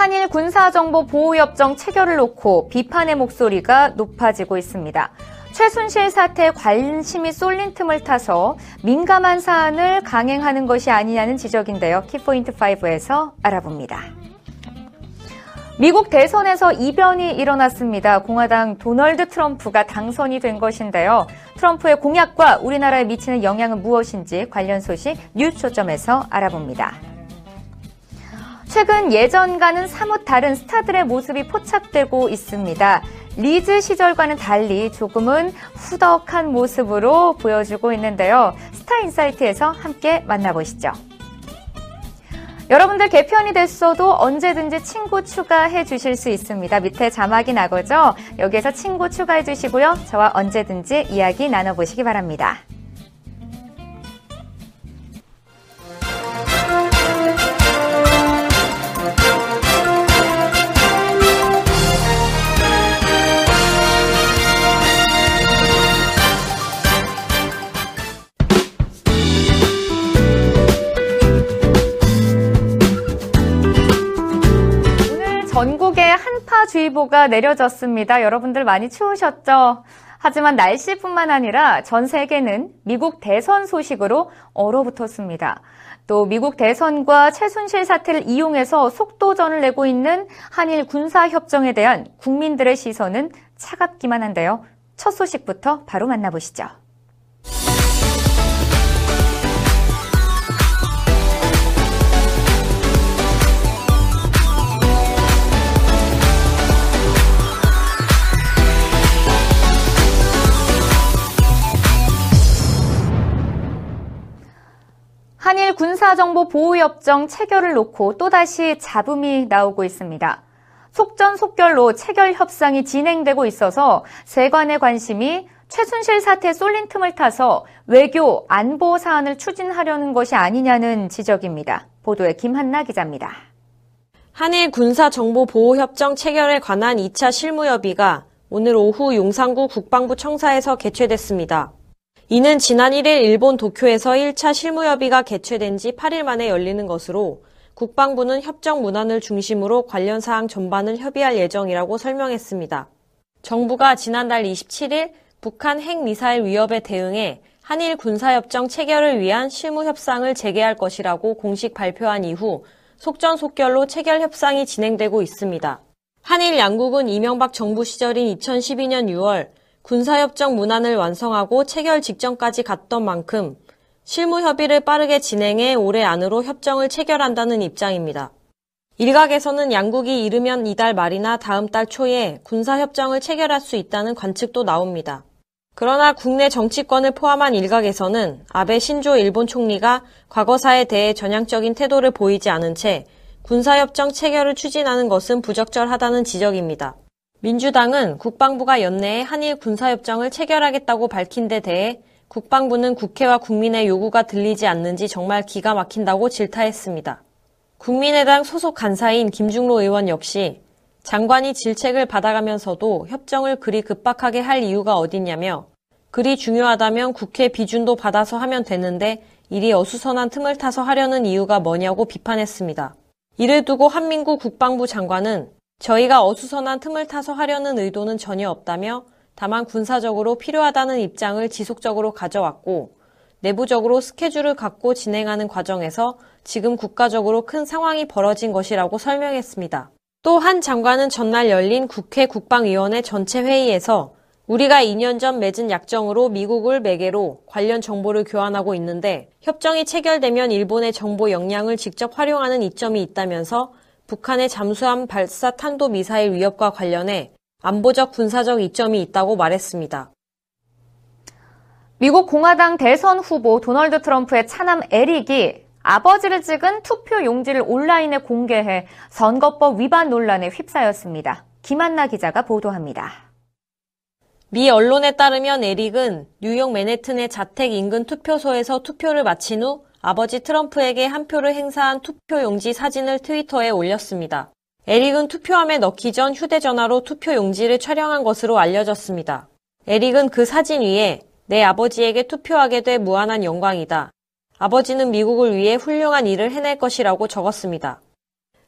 한일 군사정보 보호협정 체결을 놓고 비판의 목소리가 높아지고 있습니다. 최순실 사태에 관심이 쏠린 틈을 타서 민감한 사안을 강행하는 것이 아니냐는 지적인데요. 키포인트 5에서 알아봅니다. 미국 대선에서 이변이 일어났습니다. 공화당 도널드 트럼프가 당선이 된 것인데요. 트럼프의 공약과 우리나라에 미치는 영향은 무엇인지 관련 소식 뉴스 초점에서 알아봅니다. 최근 예전과는 사뭇 다른 스타들의 모습이 포착되고 있습니다. 리즈 시절과는 달리 조금은 후덕한 모습으로 보여주고 있는데요. 스타 인사이트에서 함께 만나보시죠. 여러분들 개편이 됐어도 언제든지 친구 추가해 주실 수 있습니다. 밑에 자막이 나가죠? 여기에서 친구 추가해 주시고요. 저와 언제든지 이야기 나눠보시기 바랍니다. 한파주의보가 내려졌습니다. 여러분들 많이 추우셨죠? 하지만 날씨뿐만 아니라 전 세계는 미국 대선 소식으로 얼어붙었습니다. 또 미국 대선과 최순실 사태를 이용해서 속도전을 내고 있는 한일 군사협정에 대한 국민들의 시선은 차갑기만 한데요. 첫 소식부터 바로 만나보시죠. 한일 군사정보보호협정 체결을 놓고 또다시 잡음이 나오고 있습니다. 속전속결로 체결 협상이 진행되고 있어서 세관의 관심이 최순실 사태 쏠린 틈을 타서 외교 안보 사안을 추진하려는 것이 아니냐는 지적입니다. 보도에 김한나 기자입니다. 한일 군사정보보호협정 체결에 관한 2차 실무협의가 오늘 오후 용산구 국방부 청사에서 개최됐습니다. 이는 지난 1일 일본 도쿄에서 1차 실무협의가 개최된 지 8일 만에 열리는 것으로 국방부는 협정 문안을 중심으로 관련 사항 전반을 협의할 예정이라고 설명했습니다. 정부가 지난달 27일 북한 핵미사일 위협에 대응해 한일 군사협정 체결을 위한 실무 협상을 재개할 것이라고 공식 발표한 이후 속전속결로 체결 협상이 진행되고 있습니다. 한일 양국은 이명박 정부 시절인 2012년 6월 군사협정 문안을 완성하고 체결 직전까지 갔던 만큼 실무 협의를 빠르게 진행해 올해 안으로 협정을 체결한다는 입장입니다. 일각에서는 양국이 이르면 이달 말이나 다음 달 초에 군사협정을 체결할 수 있다는 관측도 나옵니다. 그러나 국내 정치권을 포함한 일각에서는 아베 신조 일본 총리가 과거사에 대해 전향적인 태도를 보이지 않은 채 군사협정 체결을 추진하는 것은 부적절하다는 지적입니다. 민주당은 국방부가 연내에 한일 군사협정을 체결하겠다고 밝힌 데 대해 국방부는 국회와 국민의 요구가 들리지 않는지 정말 기가 막힌다고 질타했습니다. 국민의당 소속 간사인 김중로 의원 역시 장관이 질책을 받아가면서도 협정을 그리 급박하게 할 이유가 어딨냐며 그리 중요하다면 국회 비준도 받아서 하면 되는데 이리 어수선한 틈을 타서 하려는 이유가 뭐냐고 비판했습니다. 이를 두고 한민구 국방부 장관은 저희가 어수선한 틈을 타서 하려는 의도는 전혀 없다며 다만 군사적으로 필요하다는 입장을 지속적으로 가져왔고 내부적으로 스케줄을 갖고 진행하는 과정에서 지금 국가적으로 큰 상황이 벌어진 것이라고 설명했습니다. 또 한 장관은 전날 열린 국회 국방위원회 전체 회의에서 우리가 2년 전 맺은 약정으로 미국을 매개로 관련 정보를 교환하고 있는데 협정이 체결되면 일본의 정보 역량을 직접 활용하는 이점이 있다면서 북한의 잠수함 발사 탄도 미사일 위협과 관련해 안보적 군사적 이점이 있다고 말했습니다. 미국 공화당 대선 후보 도널드 트럼프의 차남 에릭이 아버지를 찍은 투표 용지를 온라인에 공개해 선거법 위반 논란에 휩싸였습니다. 김한나 기자가 보도합니다. 미 언론에 따르면 에릭은 뉴욕 맨해튼의 자택 인근 투표소에서 투표를 마친 후 아버지 트럼프에게 한 표를 행사한 투표용지 사진을 트위터에 올렸습니다. 에릭은 투표함에 넣기 전 휴대전화로 투표용지를 촬영한 것으로 알려졌습니다. 에릭은 그 사진 위에 내 아버지에게 투표하게 돼 무한한 영광이다. 아버지는 미국을 위해 훌륭한 일을 해낼 것이라고 적었습니다.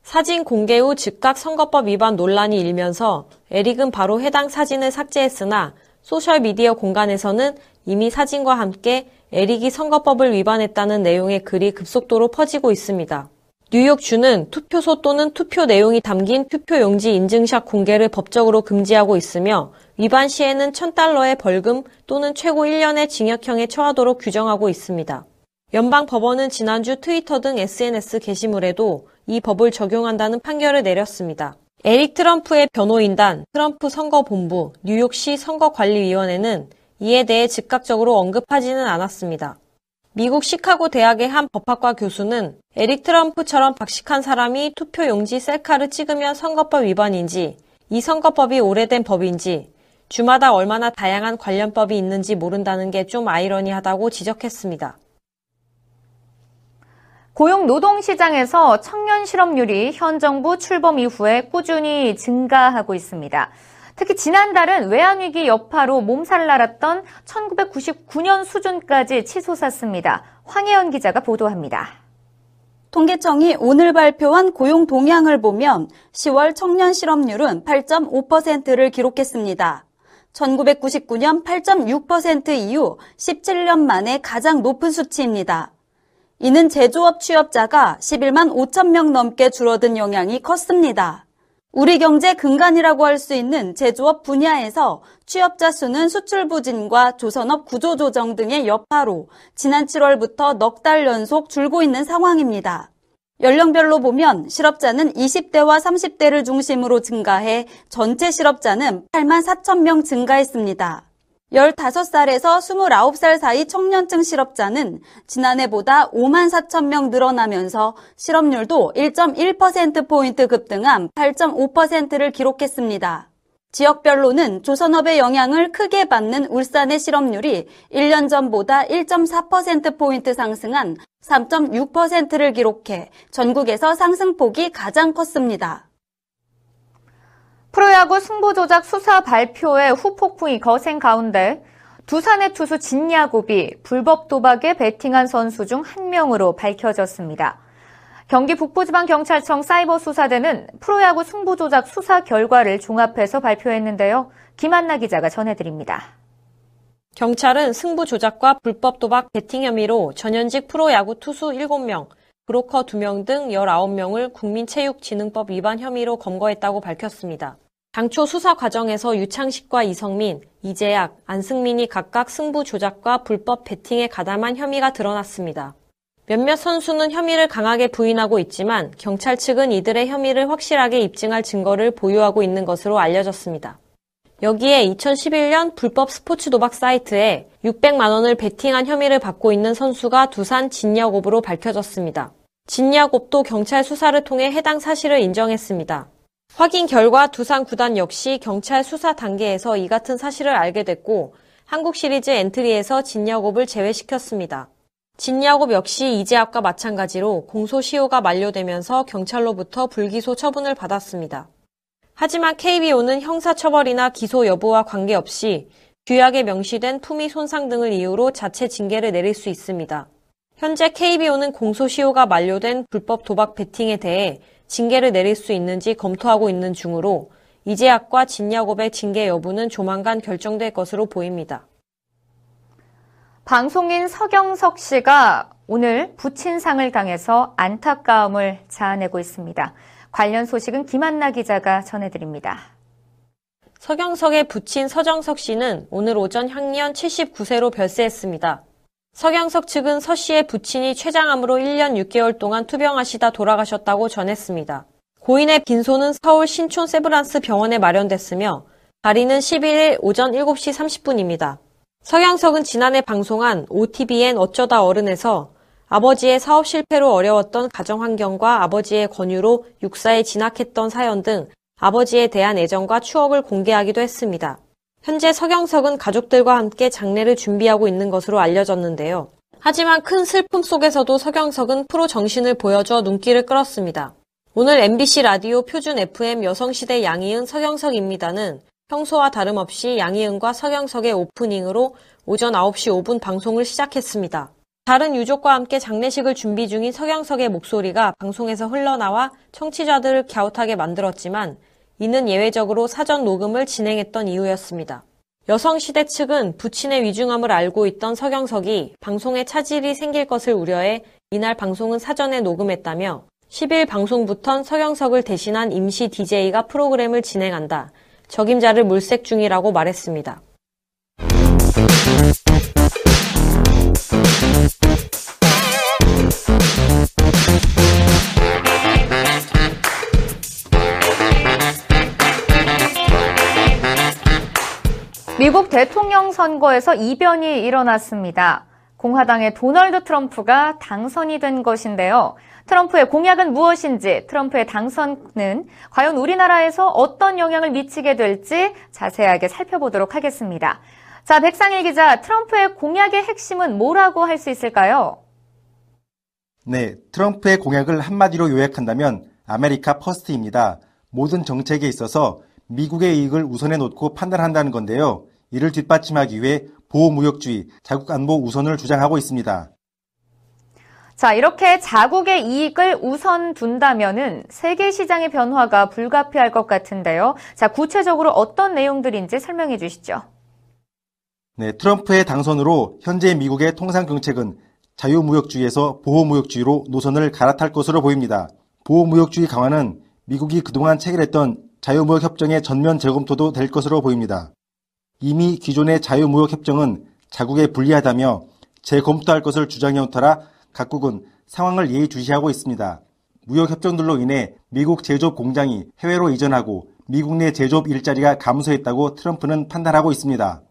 사진 공개 후 즉각 선거법 위반 논란이 일면서 에릭은 바로 해당 사진을 삭제했으나 소셜미디어 공간에서는 이미 사진과 함께 에릭이 선거법을 위반했다는 내용의 글이 급속도로 퍼지고 있습니다. 뉴욕주는 투표소 또는 투표 내용이 담긴 투표용지 인증샷 공개를 법적으로 금지하고 있으며 위반 시에는 1000달러의 벌금 또는 최고 1년의 징역형에 처하도록 규정하고 있습니다. 연방 법원은 지난주 트위터 등 SNS 게시물에도 이 법을 적용한다는 판결을 내렸습니다. 에릭 트럼프의 변호인단, 트럼프 선거본부, 뉴욕시 선거관리위원회는 이에 대해 즉각적으로 언급하지는 않았습니다. 미국 시카고 대학의 한 법학과 교수는 에릭 트럼프처럼 박식한 사람이 투표 용지 셀카를 찍으면 선거법 위반인지, 이 선거법이 오래된 법인지, 주마다 얼마나 다양한 관련법이 있는지 모른다는 게 좀 아이러니하다고 지적했습니다. 고용 노동 시장에서 청년 실업률이 현 정부 출범 이후에 꾸준히 증가하고 있습니다. 특히 지난달은 외환위기 여파로 몸살을 앓았던 1999년 수준까지 치솟았습니다. 황혜연 기자가 보도합니다. 통계청이 오늘 발표한 고용 동향을 보면 10월 청년 실업률은 8.5%를 기록했습니다. 1999년 8.6% 이후 17년 만에 가장 높은 수치입니다. 이는 제조업 취업자가 11만 5천 명 넘게 줄어든 영향이 컸습니다. 우리 경제 근간이라고 할 수 있는 제조업 분야에서 취업자 수는 수출 부진과 조선업 구조 조정 등의 여파로 지난 7월부터 넉 달 연속 줄고 있는 상황입니다. 연령별로 보면 실업자는 20대와 30대를 중심으로 증가해 전체 실업자는 8만 4천 명 증가했습니다. 15살에서 29살 사이 청년층 실업자는 지난해보다 5만 4천 명 늘어나면서 실업률도 1.1%포인트 급등한 8.5%를 기록했습니다. 지역별로는 조선업의 영향을 크게 받는 울산의 실업률이 1년 전보다 1.4%포인트 상승한 3.6%를 기록해 전국에서 상승폭이 가장 컸습니다. 프로야구 승부조작 수사 발표에 후폭풍이 거센 가운데 두산의 투수 진야곱이 불법 도박에 베팅한 선수 중 한 명으로 밝혀졌습니다. 경기 북부지방경찰청 사이버수사대는 프로야구 승부조작 수사 결과를 종합해서 발표했는데요. 김한나 기자가 전해드립니다. 경찰은 승부 조작과 불법 도박 베팅 혐의로 전현직 프로야구 투수 7명, 브로커 2명 등 19명을 국민체육진흥법 위반 혐의로 검거했다고 밝혔습니다. 당초 수사 과정에서 유창식과 이성민, 이재학, 안승민이 각각 승부 조작과 불법 베팅에 가담한 혐의가 드러났습니다. 몇몇 선수는 혐의를 강하게 부인하고 있지만 경찰 측은 이들의 혐의를 확실하게 입증할 증거를 보유하고 있는 것으로 알려졌습니다. 여기에 2011년 불법 스포츠 도박 사이트에 600만 원을 베팅한 혐의를 받고 있는 선수가 두산 진야곱으로 밝혀졌습니다. 진야곱도 경찰 수사를 통해 해당 사실을 인정했습니다. 확인 결과 두산 구단 역시 경찰 수사 단계에서 이 같은 사실을 알게 됐고 한국 시리즈 엔트리에서 진야곱을 제외시켰습니다. 진야곱 역시 이재학과 마찬가지로 공소시효가 만료되면서 경찰로부터 불기소 처분을 받았습니다. 하지만 KBO는 형사처벌이나 기소 여부와 관계없이 규약에 명시된 품위 손상 등을 이유로 자체 징계를 내릴 수 있습니다. 현재 KBO는 공소시효가 만료된 불법 도박 베팅에 대해 징계를 내릴 수 있는지 검토하고 있는 중으로 이재학과 진야곱의 징계 여부는 조만간 결정될 것으로 보입니다. 방송인 서경석 씨가 오늘 부친상을 당해서 안타까움을 자아내고 있습니다. 관련 소식은 김한나 기자가 전해드립니다. 서경석의 부친 서정석 씨는 오늘 오전 향년 79세로 별세했습니다. 서경석 측은 서 씨의 부친이 췌장암으로 1년 6개월 동안 투병하시다 돌아가셨다고 전했습니다. 고인의 빈소는 서울 신촌 세브란스 병원에 마련됐으며 발인은 11일 오전 7시 30분입니다. 서경석은 지난해 방송한 OTBN 어쩌다 어른에서 아버지의 사업 실패로 어려웠던 가정 환경과 아버지의 권유로 육사에 진학했던 사연 등 아버지에 대한 애정과 추억을 공개하기도 했습니다. 현재 서경석은 가족들과 함께 장례를 준비하고 있는 것으로 알려졌는데요. 하지만 큰 슬픔 속에서도 서경석은 프로 정신을 보여줘 눈길을 끌었습니다. 오늘 MBC 라디오 표준 FM 여성시대 양희은 서경석입니다는 평소와 다름없이 양희은과 서경석의 오프닝으로 오전 9시 5분 방송을 시작했습니다. 다른 유족과 함께 장례식을 준비 중인 서경석의 목소리가 방송에서 흘러나와 청취자들을 갸웃하게 만들었지만 이는 예외적으로 사전 녹음을 진행했던 이유였습니다. 여성시대 측은 부친의 위중함을 알고 있던 서경석이 방송에 차질이 생길 것을 우려해 이날 방송은 사전에 녹음했다며 10일 방송부턴 서경석을 대신한 임시 DJ가 프로그램을 진행한다. 적임자를 물색 중이라고 말했습니다. 미국 대통령 선거에서 이변이 일어났습니다. 공화당의 도널드 트럼프가 당선이 된 것인데요. 트럼프의 공약은 무엇인지, 트럼프의 당선은 과연 우리나라에서 어떤 영향을 미치게 될지 자세하게 살펴보도록 하겠습니다. 자, 백상일 기자, 트럼프의 공약의 핵심은 뭐라고 할 수 있을까요? 네, 트럼프의 공약을 한마디로 요약한다면 America First입니다. 모든 정책에 있어서 미국의 이익을 우선에 놓고 판단한다는 건데요. 이를 뒷받침하기 위해 보호무역주의, 자국 안보 우선을 주장하고 있습니다. 자, 이렇게 자국의 이익을 우선 둔다면은 세계 시장의 변화가 불가피할 것 같은데요. 자, 구체적으로 어떤 내용들인지 설명해 주시죠. 네, 트럼프의 당선으로 현재 미국의 통상 정책은 자유무역주의에서 보호무역주의로 노선을 갈아탈 것으로 보입니다. 보호무역주의 강화는 미국이 그동안 체결했던 자유무역협정의 전면 재검토도 될 것으로 보입니다. 이미 기존의 자유무역협정은 자국에 불리하다며 재검토할 것을 주장해온 터라 각국은 상황을 예의주시하고 있습니다. 무역협정들로 인해 미국 제조업 공장이 해외로 이전하고 미국 내 제조업 일자리가 감소했다고 트럼프는 판단하고 있습니다.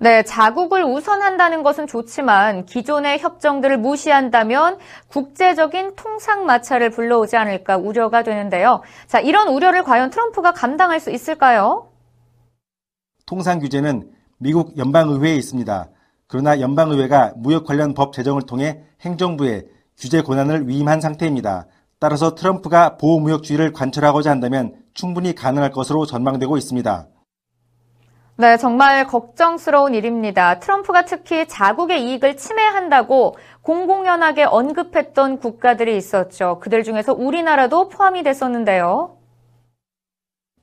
네, 자국을 우선한다는 것은 좋지만 기존의 협정들을 무시한다면 국제적인 통상 마찰을 불러오지 않을까 우려가 되는데요. 자, 이런 우려를 과연 트럼프가 감당할 수 있을까요? 통상 규제는 미국 연방의회에 있습니다. 그러나 연방의회가 무역 관련 법 제정을 통해 행정부에 규제 권한을 위임한 상태입니다. 따라서 트럼프가 보호무역주의를 관철하고자 한다면 충분히 가능할 것으로 전망되고 있습니다. 네, 정말 걱정스러운 일입니다. 트럼프가 특히 자국의 이익을 침해한다고 공공연하게 언급했던 국가들이 있었죠. 그들 중에서 우리나라도 포함이 됐었는데요.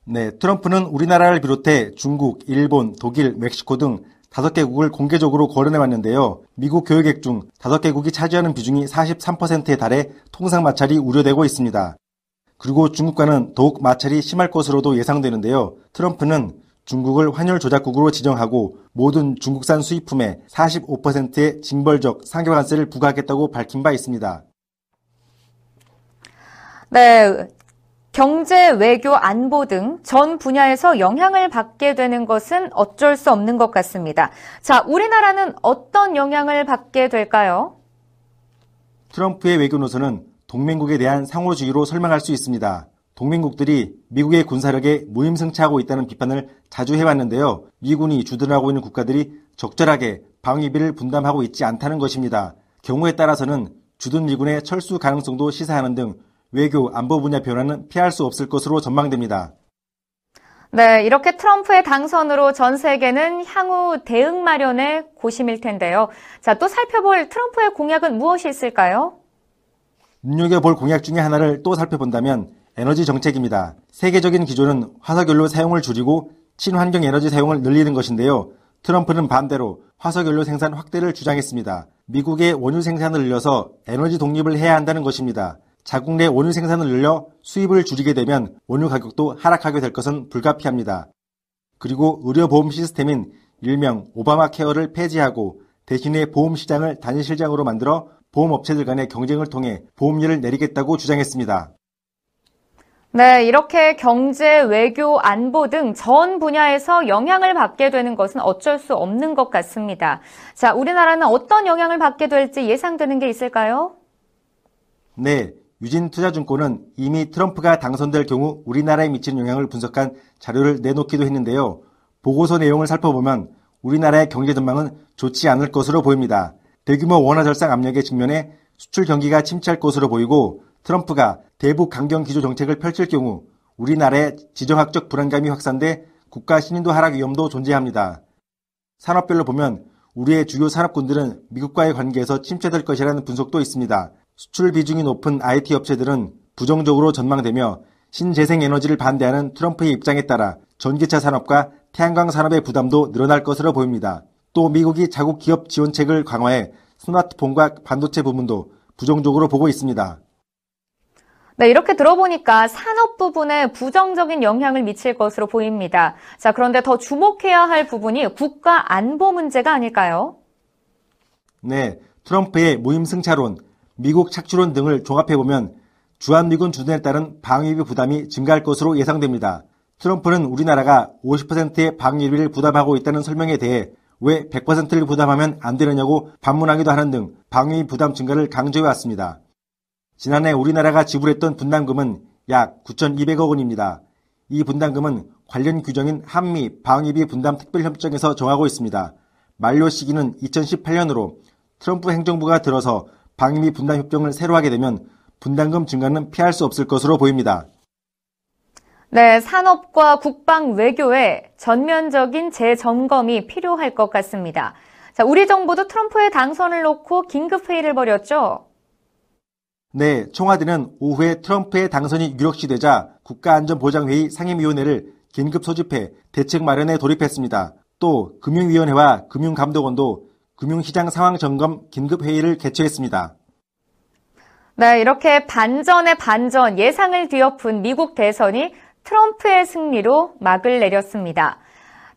네, 트럼프는 우리나라를 비롯해 중국, 일본, 독일, 멕시코 등 다섯 개국을 공개적으로 거론해왔는데요. 미국 교역액 중 다섯 개국이 차지하는 비중이 43%에 달해 통상 마찰이 우려되고 있습니다. 그리고 중국과는 더욱 마찰이 심할 것으로도 예상되는데요. 트럼프는 중국을 환율 조작국으로 지정하고 모든 중국산 수입품에 45%의 징벌적 상계관세를 부과하겠다고 밝힌 바 있습니다. 네. 경제, 외교, 안보 등 전 분야에서 영향을 받게 되는 것은 어쩔 수 없는 것 같습니다. 자, 우리나라는 어떤 영향을 받게 될까요? 트럼프의 외교 노선은 동맹국에 대한 상호주의로 설명할 수 있습니다. 동맹국들이 미국의 군사력에 무임승차하고 있다는 비판을 자주 해왔는데요. 미군이 주둔하고 있는 국가들이 적절하게 방위비를 분담하고 있지 않다는 것입니다. 경우에 따라서는 주둔 미군의 철수 가능성도 시사하는 등 외교 안보 분야 변화는 피할 수 없을 것으로 전망됩니다. 네, 이렇게 트럼프의 당선으로 전 세계는 향후 대응 마련에 고심일 텐데요. 자, 또 살펴볼 트럼프의 공약은 무엇이 있을까요? 눈여겨볼 공약 중에 하나를 또 살펴본다면 에너지 정책입니다. 세계적인 기조는 화석연료 사용을 줄이고 친환경 에너지 사용을 늘리는 것인데요. 트럼프는 반대로 화석연료 생산 확대를 주장했습니다. 미국의 원유 생산을 늘려서 에너지 독립을 해야 한다는 것입니다. 자국 내 원유 생산을 늘려 수입을 줄이게 되면 원유 가격도 하락하게 될 것은 불가피합니다. 그리고 의료보험 시스템인 일명 오바마 케어를 폐지하고 대신에 보험 시장을 단일 시장으로 만들어 보험업체들 간의 경쟁을 통해 보험료를 내리겠다고 주장했습니다. 네, 이렇게 경제, 외교, 안보 등 전 분야에서 영향을 받게 되는 것은 어쩔 수 없는 것 같습니다. 자, 우리나라는 어떤 영향을 받게 될지 예상되는 게 있을까요? 네, 유진투자증권은 이미 트럼프가 당선될 경우 우리나라에 미치는 영향을 분석한 자료를 내놓기도 했는데요. 보고서 내용을 살펴보면 우리나라의 경제 전망은 좋지 않을 것으로 보입니다. 대규모 원화 절상 압력에 직면해 수출 경기가 침체할 것으로 보이고 트럼프가 대북 강경 기조 정책을 펼칠 경우 우리나라의 지정학적 불안감이 확산돼 국가 신인도 하락 위험도 존재합니다. 산업별로 보면 우리의 주요 산업군들은 미국과의 관계에서 침체될 것이라는 분석도 있습니다. 수출 비중이 높은 IT 업체들은 부정적으로 전망되며 신재생 에너지를 반대하는 트럼프의 입장에 따라 전기차 산업과 태양광 산업의 부담도 늘어날 것으로 보입니다. 또 미국이 자국 기업 지원책을 강화해 스마트폰과 반도체 부문도 부정적으로 보고 있습니다. 네, 이렇게 들어보니까 산업 부분에 부정적인 영향을 미칠 것으로 보입니다. 자, 그런데 더 주목해야 할 부분이 국가 안보 문제가 아닐까요? 네, 트럼프의 무임승차론, 미국 착취론 등을 종합해보면 주한미군 주둔에 따른 방위비 부담이 증가할 것으로 예상됩니다. 트럼프는 우리나라가 50%의 방위비를 부담하고 있다는 설명에 대해 왜 100%를 부담하면 안 되느냐고 반문하기도 하는 등 방위 부담 증가를 강조해 왔습니다. 지난해 우리나라가 지불했던 분담금은 약 9,200억 원입니다. 이 분담금은 관련 규정인 한미 방위비 분담 특별협정에서 정하고 있습니다. 만료 시기는 2018년으로 트럼프 행정부가 들어서 방위비 분담 협정을 새로 하게 되면 분담금 증가는 피할 수 없을 것으로 보입니다. 네, 산업과 국방 외교에 전면적인 재점검이 필요할 것 같습니다. 자, 우리 정부도 트럼프의 당선을 놓고 긴급 회의를 벌였죠. 네, 청와대는 오후에 트럼프의 당선이 유력시되자 국가안전보장회의 상임위원회를 긴급 소집해 대책 마련에 돌입했습니다. 또 금융위원회와 금융감독원도 금융시장 상황 점검 긴급 회의를 개최했습니다. 네, 이렇게 반전의 반전 예상을 뒤엎은 미국 대선이 트럼프의 승리로 막을 내렸습니다.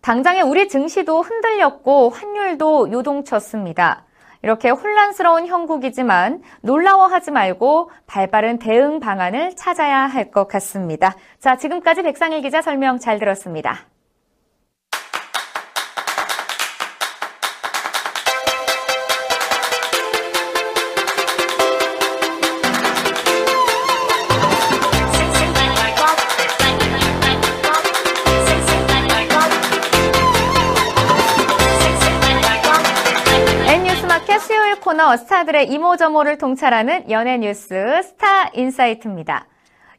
당장에 우리 증시도 흔들렸고 환율도 요동쳤습니다. 이렇게 혼란스러운 형국이지만 놀라워하지 말고 발빠른 대응 방안을 찾아야 할 것 같습니다. 자, 지금까지 백상일 기자 설명 잘 들었습니다. 스타들의 이모저모를 통찰하는 연예 뉴스 스타 insight입니다.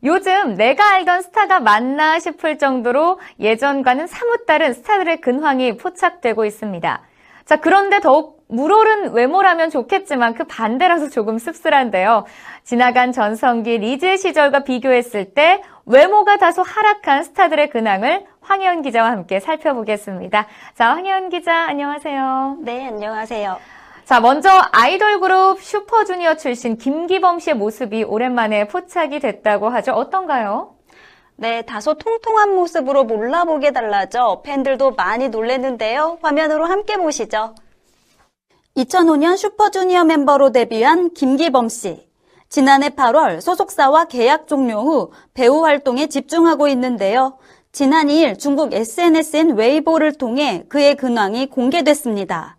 요즘 내가 알던 스타가 맞나 싶을 정도로 예전과는 사뭇 다른 스타들의 근황이 포착되고 있습니다. 자, 그런데 더욱 물오른 외모라면 좋겠지만 그 반대라서 조금 씁쓸한데요. 지나간 전성기 리즈 시절과 비교했을 때 외모가 다소 하락한 스타들의 근황을 황혜연 기자와 함께 살펴보겠습니다. 자, 황혜연 기자, 안녕하세요. 네, 안녕하세요. 자, 먼저 아이돌 그룹 슈퍼주니어 출신 김기범 씨의 모습이 오랜만에 포착이 됐다고 하죠. 어떤가요? 네, 다소 통통한 모습으로 몰라보게 달라져 팬들도 많이 놀랐는데요. 화면으로 함께 보시죠. 2005년 슈퍼주니어 멤버로 데뷔한 김기범 씨. 지난해 8월 소속사와 계약 종료 후 배우 활동에 집중하고 있는데요. 지난 2일 중국 SNS인 웨이보를 통해 그의 근황이 공개됐습니다.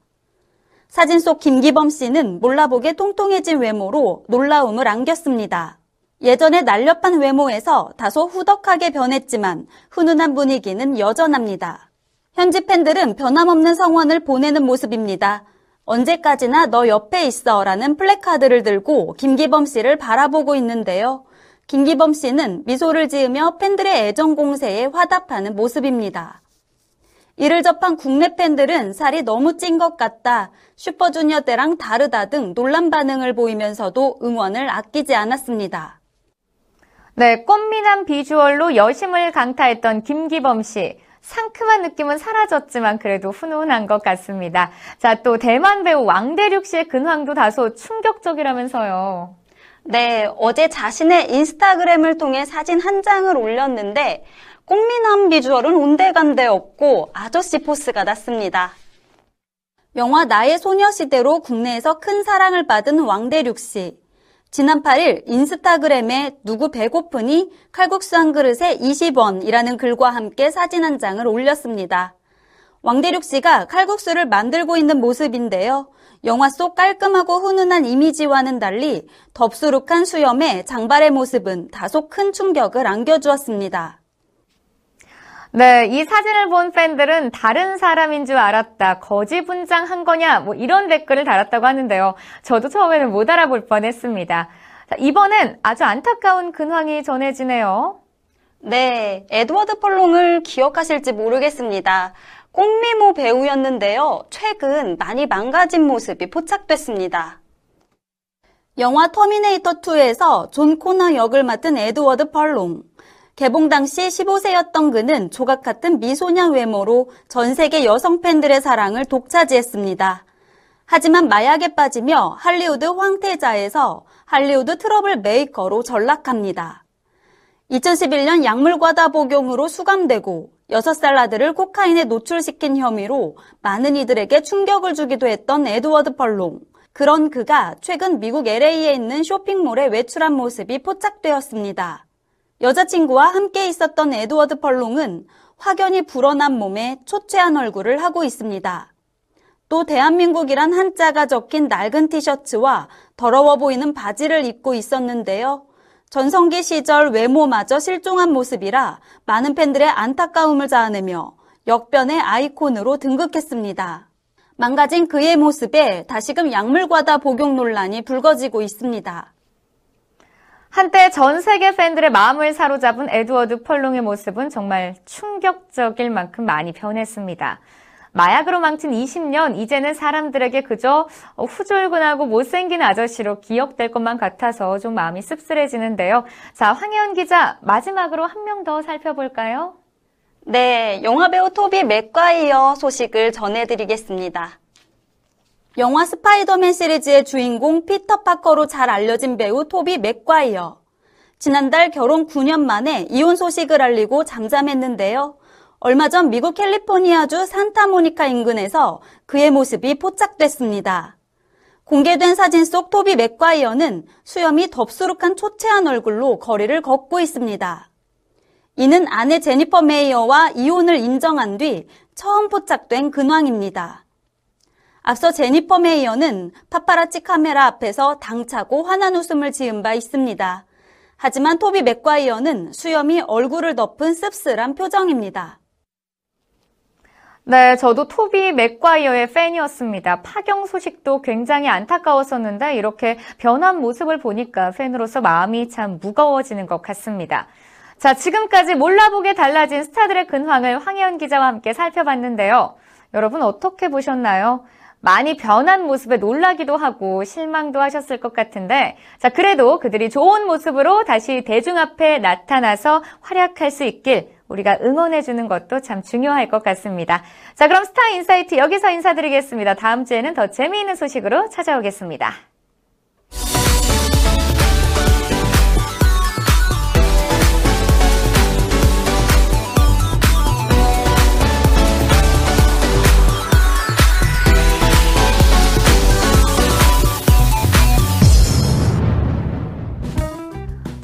사진 속 김기범 씨는 몰라보게 통통해진 외모로 놀라움을 안겼습니다. 예전에 날렵한 외모에서 다소 후덕하게 변했지만 훈훈한 분위기는 여전합니다. 현지 팬들은 변함없는 성원을 보내는 모습입니다. 언제까지나 너 옆에 있어 라는 플래카드를 들고 김기범 씨를 바라보고 있는데요. 김기범 씨는 미소를 지으며 팬들의 애정 공세에 화답하는 모습입니다. 이를 접한 국내 팬들은 살이 너무 찐 것 같다, 슈퍼주니어 때랑 다르다 등 논란 반응을 보이면서도 응원을 아끼지 않았습니다. 네, 꽃미남 비주얼로 여심을 강타했던 김기범 씨. 상큼한 느낌은 사라졌지만 그래도 훈훈한 것 같습니다. 자, 또 대만 배우 왕대륙 씨의 근황도 다소 충격적이라면서요. 네, 어제 자신의 인스타그램을 통해 사진 한 장을 올렸는데 꽃미남 비주얼은 온데간데 없고 아저씨 포스가 났습니다. 영화 나의 소녀시대로 국내에서 큰 사랑을 받은 왕대륙 씨. 지난 8일 인스타그램에 누구 배고프니 칼국수 한 그릇에 20원이라는 글과 함께 사진 한 장을 올렸습니다. 왕대륙 씨가 칼국수를 만들고 있는 모습인데요. 영화 속 깔끔하고 훈훈한 이미지와는 달리 덥수룩한 수염에 장발의 모습은 다소 큰 충격을 안겨주었습니다. 네, 이 사진을 본 팬들은 다른 사람인 줄 알았다. 거지 분장한 거냐? 뭐 이런 댓글을 달았다고 하는데요. 저도 처음에는 못 알아볼 뻔 했습니다. 자, 이번엔 아주 안타까운 근황이 전해지네요. 네, 에드워드 펄롱을 기억하실지 모르겠습니다. 꽃미모 배우였는데요. 최근 많이 망가진 모습이 포착됐습니다. 영화 터미네이터 2에서 존 코너 역을 맡은 에드워드 펄롱. 개봉 당시 15세였던 그는 조각 같은 미소년 외모로 전 세계 여성 팬들의 사랑을 독차지했습니다. 하지만 마약에 빠지며 할리우드 황태자에서 할리우드 트러블 메이커로 전락합니다. 2011년 약물 과다 복용으로 수감되고 6살 아들을 코카인에 노출시킨 혐의로 많은 이들에게 충격을 주기도 했던 에드워드 펄롱. 그런 그가 최근 미국 LA에 있는 쇼핑몰에 외출한 모습이 포착되었습니다. 여자친구와 함께 있었던 에드워드 펄롱은 확연히 불어난 몸에 초췌한 얼굴을 하고 있습니다. 또 대한민국이란 한자가 적힌 낡은 티셔츠와 더러워 보이는 바지를 입고 있었는데요. 전성기 시절 외모마저 실종한 모습이라 많은 팬들의 안타까움을 자아내며 역변의 아이콘으로 등극했습니다. 망가진 그의 모습에 다시금 약물과다 복용 논란이 불거지고 있습니다. 한때 전 세계 팬들의 마음을 사로잡은 에드워드 펄롱의 모습은 정말 충격적일 만큼 많이 변했습니다. 마약으로 망친 20년, 이제는 사람들에게 그저 후줄근하고 못생긴 아저씨로 기억될 것만 같아서 좀 마음이 씁쓸해지는데요. 자, 황혜연 기자, 마지막으로 한 명 더 살펴볼까요? 네, 영화배우 토비 맥과이어 소식을 전해드리겠습니다. 영화 스파이더맨 시리즈의 주인공 피터 파커로 잘 알려진 배우 토비 맥과이어. 지난달 결혼 9년 만에 이혼 소식을 알리고 잠잠했는데요. 얼마 전 미국 캘리포니아주 산타모니카 인근에서 그의 모습이 포착됐습니다. 공개된 사진 속 토비 맥과이어는 수염이 덥수룩한 초췌한 얼굴로 거리를 걷고 있습니다. 이는 아내 제니퍼 메이어와 이혼을 인정한 뒤 처음 포착된 근황입니다. 앞서 제니퍼 메이어는 파파라치 카메라 앞에서 당차고 환한 웃음을 지은 바 있습니다. 하지만 토비 맥과이어는 수염이 얼굴을 덮은 씁쓸한 표정입니다. 네, 저도 토비 맥과이어의 팬이었습니다. 파경 소식도 굉장히 안타까웠었는데 이렇게 변한 모습을 보니까 팬으로서 마음이 참 무거워지는 것 같습니다. 자, 지금까지 몰라보게 달라진 스타들의 근황을 황혜연 기자와 함께 살펴봤는데요. 여러분 어떻게 보셨나요? 많이 변한 모습에 놀라기도 하고 실망도 하셨을 것 같은데, 자, 그래도 그들이 좋은 모습으로 다시 대중 앞에 나타나서 활약할 수 있길 우리가 응원해주는 것도 참 중요할 것 같습니다. 자, 그럼 스타 insight 여기서 인사드리겠습니다. 다음 주에는 더 재미있는 소식으로 찾아오겠습니다.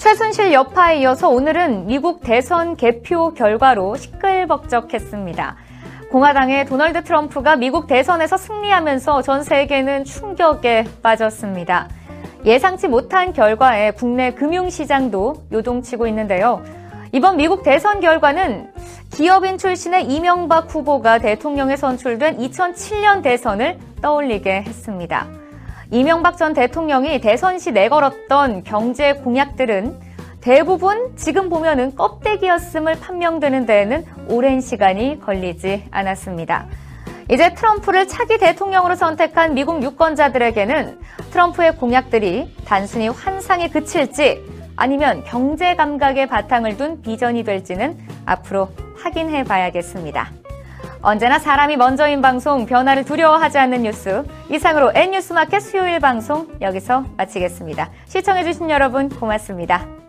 최순실 여파에 이어서 오늘은 미국 대선 개표 결과로 시끌벅적했습니다. 공화당의 도널드 트럼프가 미국 대선에서 승리하면서 전 세계는 충격에 빠졌습니다. 예상치 못한 결과에 국내 금융시장도 요동치고 있는데요. 이번 미국 대선 결과는 기업인 출신의 이명박 후보가 대통령에 선출된 2007년 대선을 떠올리게 했습니다. 이명박 전 대통령이 대선 시 내걸었던 경제 공약들은 대부분 지금 보면은 껍데기였음을 판명되는 데에는 오랜 시간이 걸리지 않았습니다. 이제 트럼프를 차기 대통령으로 선택한 미국 유권자들에게는 트럼프의 공약들이 단순히 환상에 그칠지 아니면 경제 감각의 바탕을 둔 비전이 될지는 앞으로 확인해 봐야겠습니다. 언제나 사람이 먼저인 방송 변화를 두려워하지 않는 뉴스 이상으로 N뉴스마켓 수요일 방송 여기서 마치겠습니다. 시청해주신 여러분 고맙습니다.